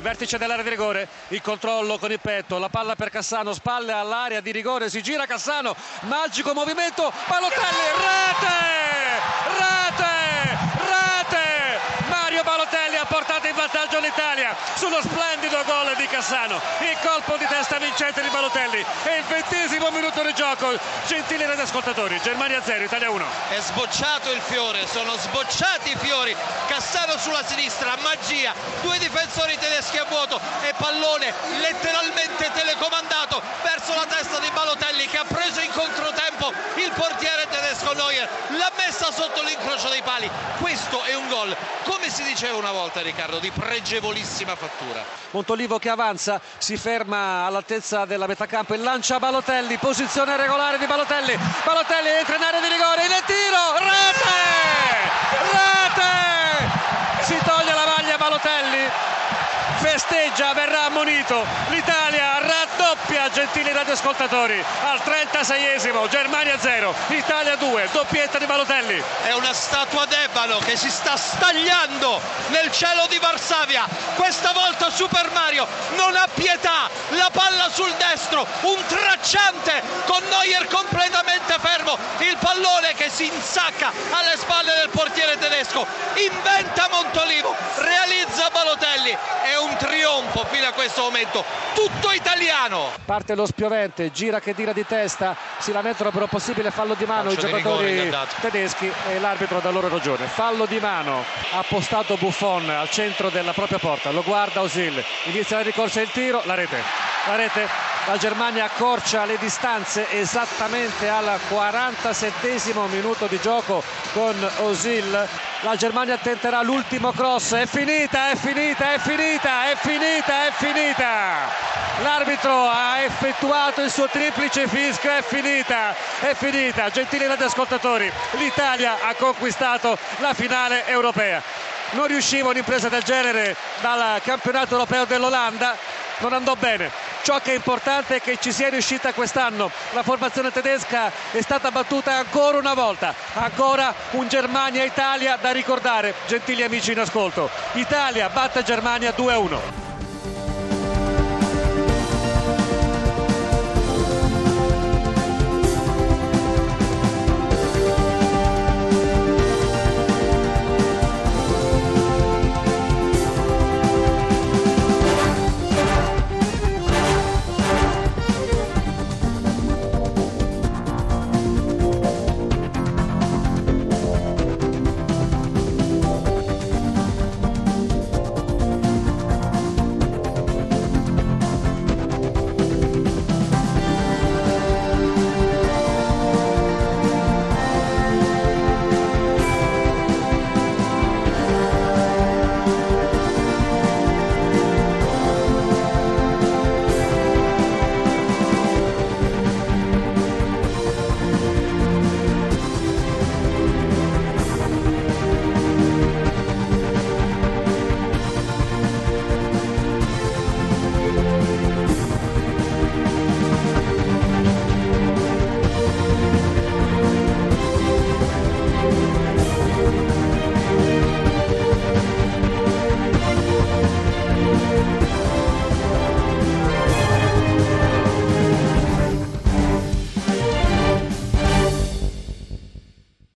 vertice dell'area di rigore, il controllo con il petto, la palla per Cassano, spalle all'area di rigore, si gira Cassano, magico movimento, Balotelli, rete! Rete! Rete! Mario Balotelli ha portato in vantaggio l'Italia sullo splendido gol di Cassano, il colpo di testa vincente di Balotelli. E il ventesimo minuto di gioco, gentili radioascoltatori, Germania 0, Italia 1. È sbocciato il fiore, sono sbocciati i fiori, Cassano sulla sinistra, magia, due difensori tedeschi a vuoto e pallone letteralmente telecomandato verso la testa di Balotelli che ha preso in controtempo il portiere tedesco Neuer, l'ha messa sotto l'incrocio dei pali. Questo è un gol, come si diceva una volta Riccardo, di pregevolissima fattura. Montolivo che avanza, si ferma all'altezza della metà campo e lancia Balotelli, posizione regolare di Balotelli. Balotelli entra in area di rigore, il tiro, rete! Rete! Si toglie la maglia Balotelli, festeggia, verrà ammonito. L'Italia raddoppia, gentili radioascoltatori, al 36esimo, Germania 0, Italia 2, doppietta di Balotelli. È una statua d'ebano che si sta stagliando nel cielo di Varsavia. Questa volta Super Mario non ha pietà. La palla sul destro, un tracciante con Neuer completamente fermo. Il pallone che si insacca alle spalle del portiere tedesco. Inventa Montolivo, realizza Balotelli. È fino a questo momento. Tutto italiano. Parte lo spiovente, gira che tira di testa, si lamentano per un possibile fallo di mano Calcio i giocatori tedeschi e l'arbitro dà loro ragione. Fallo di mano, ha postato Buffon al centro della propria porta, lo guarda Osil, inizia la ricorsa e il tiro, la rete. La rete, la Germania accorcia le distanze esattamente al 47 minuto di gioco con Osil. La Germania tenterà l'ultimo cross, è finita, è finita, è finita, è finita. L'arbitro ha effettuato il suo triplice fischio, è finita, è finita. Gentili radioascoltatori, l'Italia ha conquistato la finale europea. Non riusciva un'impresa del genere dal campionato europeo dell'Olanda, non andò bene. Ciò che è importante è che ci sia riuscita quest'anno. La formazione tedesca è stata battuta ancora una volta. Ancora un Germania-Italia da ricordare, gentili amici in ascolto. Italia batte Germania 2-1.